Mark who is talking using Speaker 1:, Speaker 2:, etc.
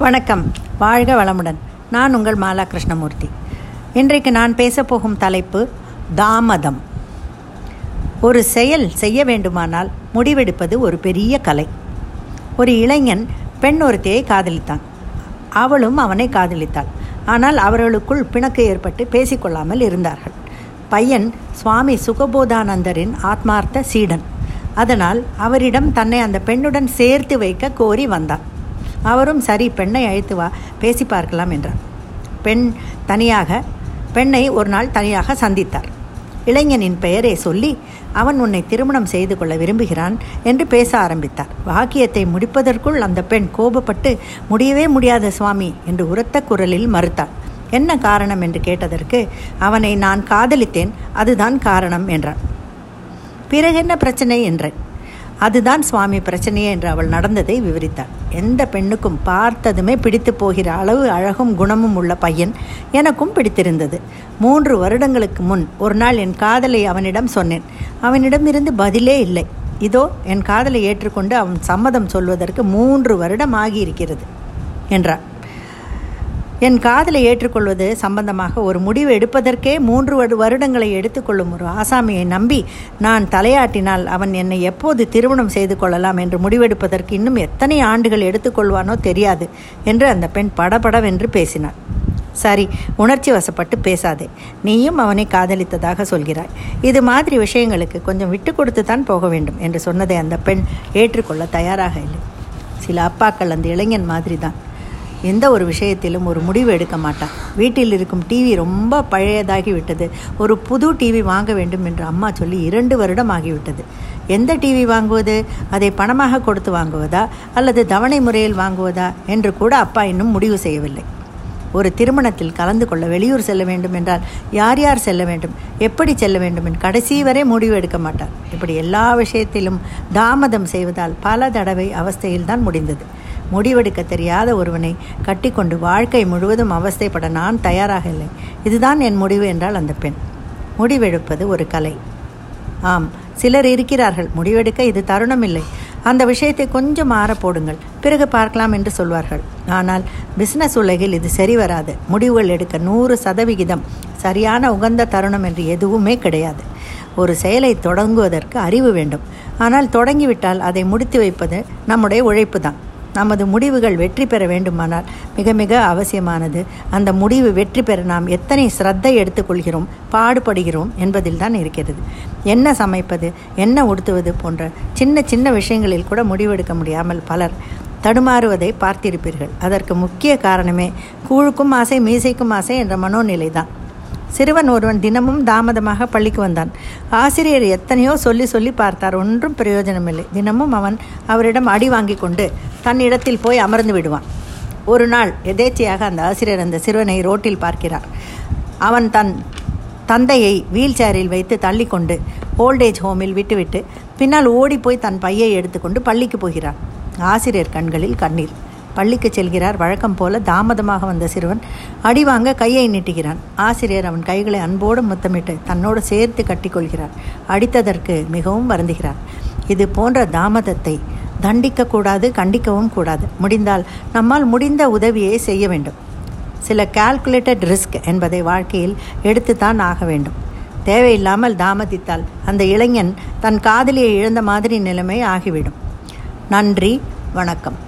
Speaker 1: வணக்கம். வாழ்க வளமுடன். நான் உங்கள் மாலா கிருஷ்ணமூர்த்தி இன்றைக்கு நான் பேசப்போகும் தலைப்பு தாமதம். ஒரு செயல் செய்ய வேண்டுமானால் முடிவெடுப்பது ஒரு பெரிய கலை. ஒரு இளைஞன் பெண் ஒருத்தியை காதலித்தான். அவளும் அவனை காதலித்தாள். ஆனால் அவர்களுக்குள் பிணக்கு ஏற்பட்டு பேசிக்கொள்ளாமல் இருந்தார்கள். பையன் சுவாமி சுகபோதானந்தரின் ஆத்மார்த்த சீடன். அதனால் அவரிடம் தன்னை அந்த பெண்ணுடன் சேர்த்து வைக்க கோரி வந்தான். அவரும் சரி பெண்ணை அழைத்து வா பேசி பார்க்கலாம் என்றார். பெண் தனியாக பெண்ணை ஒரு நாள் தனியாக சந்தித்தார். இளைஞனின் பெயரை சொல்லி அவன் உன்னை திருமணம் செய்து கொள்ள விரும்புகிறான் என்று பேச ஆரம்பித்தார். வாக்கியத்தை முடிப்பதற்குள் அந்த பெண் கோபப்பட்டு முடியவே முடியாத சுவாமி என்று உரத்த குரலில் மறுத்தாள். என்ன காரணம்? என்று கேட்டதற்கு அவனை நான் காதலித்தேன் அதுதான் காரணம் என்றான். பிறகு என்ன பிரச்சனை? என்றேன். அதுதான் சுவாமி பிரச்சனையே என்று அவள் நடந்ததை விவரித்தாள். எந்த பெண்ணுக்கும் பார்த்ததுமே பிடித்து போகிற அளவு அழகும் குணமும் உள்ள பையன் எனக்கும் பிடித்திருந்தது. மூன்று வருடங்களுக்கு முன் ஒரு நாள் என் காதலை அவனிடம் சொன்னேன். அவனிடமிருந்து பதிலே இல்லை. இதோ என் காதலை ஏற்றுக்கொண்டு அவன் சம்மதம் சொல்வதற்கு மூன்று வருடம் ஆகியிருக்கிறது என்றார் என் காதலை ஏற்றுக்கொள்வது சம்பந்தமாக ஒரு முடிவு எடுப்பதற்கே மூன்று வருடங்களை எடுத்துக்கொள்ளும் ஒரு ஆசாமியை நம்பி நான் தலையாட்டினால் அவன் என்னை எப்போது திருமணம் செய்து கொள்ளலாம் என்று முடிவெடுப்பதற்கு இன்னும் எத்தனை ஆண்டுகள் எடுத்துக்கொள்வானோ தெரியாது என்று அந்த பெண் படபடவென்று பேசினாள். சரி உணர்ச்சி வசப்பட்டு பேசாதே. நீயும் அவனை காதலித்ததாக சொல்கிறாய். இது மாதிரி விஷயங்களுக்கு கொஞ்சம் விட்டு கொடுத்து தான் போக வேண்டும் என்று சொன்னதை அந்த பெண் ஏற்றுக்கொள்ள தயாராக இல்லை. சில அப்பாக்கள் அந்த இளைஞன் மாதிரி தான் எந்த ஒரு விஷயத்திலும் ஒரு முடிவு எடுக்க மாட்டான். வீட்டில் இருக்கும் டிவி ரொம்ப பழையதாகி விட்டது. ஒரு புது டிவி வாங்க வேண்டும் என்று அம்மா சொல்லி இரண்டு வருடம் ஆகிவிட்டது எந்த டிவி வாங்குவது? அதை பணமாக கொடுத்து வாங்குவதா? அல்லது தவணை முறையில் வாங்குவதா? என்று கூட அப்பா இன்னும் முடிவு செய்யவில்லை. ஒரு திருமணத்தில் கலந்து கொள்ள வெளியூர் செல்ல வேண்டும் என்றால் யார் யார் செல்ல வேண்டும்? எப்படி செல்ல வேண்டும் என்று கடைசி வரை முடிவு எடுக்க மாட்டார். இப்படி எல்லா விஷயத்திலும் தாமதம் செய்வதால் பல தடவை அவஸ்தையில் தான் முடிந்தது. முடிவெடுக்க தெரியாத ஒருவனை கட்டிக்கொண்டு வாழ்க்கை முழுவதும் அவஸ்தைப்பட நான் தயாராக இல்லை. இதுதான் என் முடிவு என்றால் அந்த பெண். முடிவெடுப்பது ஒரு கலை. ஆம் சிலர் இருக்கிறார்கள். முடிவெடுக்க இது தருணம் இல்லை அந்த விஷயத்தை கொஞ்சம் மாற போடுங்கள். பிறகு பார்க்கலாம் என்று சொல்வார்கள். ஆனால் பிஸ்னஸ் உலகில் இது சரி வராது. முடிவுகள் எடுக்க நூறு சதவிகிதம் சரியான உகந்த தருணம் என்று எதுவுமே கிடையாது. ஒரு செயலை தொடங்குவதற்கு அறிவு வேண்டும். ஆனால் தொடங்கிவிட்டால் அதை முடித்து வைப்பது நம்முடைய உழைப்பு தான் நமது முடிவுகள் வெற்றி பெற வேண்டுமானால் மிக மிக அவசியமானது. அந்த முடிவு வெற்றி பெற நாம் எத்தனை சிரத்தை எடுத்துக்கொள்கிறோம் பாடுபடுகிறோம் என்பதில் தான் இருக்கிறது. என்ன சமைப்பது என்ன உடுத்துவது போன்ற சின்ன சின்ன விஷயங்களில் கூட முடிவெடுக்க முடியாமல் பலர் தடுமாறுவதை பார்த்திருப்பீர்கள். அதற்கு முக்கிய காரணமே கூழுக்கும் ஆசை மீசைக்கும் ஆசை என்ற மனோநிலை தான். சிறுவன் ஒருவன் தினமும் தாமதமாக பள்ளிக்கு வந்தான். ஆசிரியர் எத்தனையோ சொல்லி சொல்லி பார்த்தார். ஒன்றும் பிரயோஜனமில்லை. தினமும் அவன் அவரிடம் அடி வாங்கி கொண்டு தன் இடத்தில் போய் அமர்ந்து விடுவான். ஒரு நாள் எதேச்சையாக அந்த ஆசிரியர் அந்த சிறுவனை ரோட்டில் பார்க்கிறார். அவன் தன் தந்தையை வீல் சேரில் வைத்து தள்ளிக்கொண்டு ஓல்டேஜ் ஹோமில் விட்டுவிட்டு பின்னால் ஓடிப்போய் தன் பையை எடுத்துக்கொண்டு பள்ளிக்கு போகிறான். ஆசிரியர் கண்களில் கண்ணீர். பள்ளிக்கு செல்கிறார். வழக்கம் போல தாமதமாக வந்த சிறுவன் அடிவாங்க கையை நீட்டுகிறான் ஆசிரியர் அவன் கைகளை அன்போடு முத்தமிட்டு தன்னோடு சேர்த்து கட்டிக்கொள்கிறார் அடித்ததற்கு மிகவும் வருந்துகிறார். இது போன்ற தாமதத்தை தண்டிக்கக்கூடாது கண்டிக்கவும் கூடாது. முடிந்தால் நம்மால் முடிந்த உதவியை செய்ய வேண்டும். சில கால்குலேட்டட் ரிஸ்க் என்பதை வாழ்க்கையில் எடுத்துத்தான் ஆக வேண்டும். தேவையில்லாமல் தாமதித்தால் அந்த இளைஞன் தன் காதலியை இழந்த மாதிரி நிலைமை ஆகிவிடும். நன்றி வணக்கம்.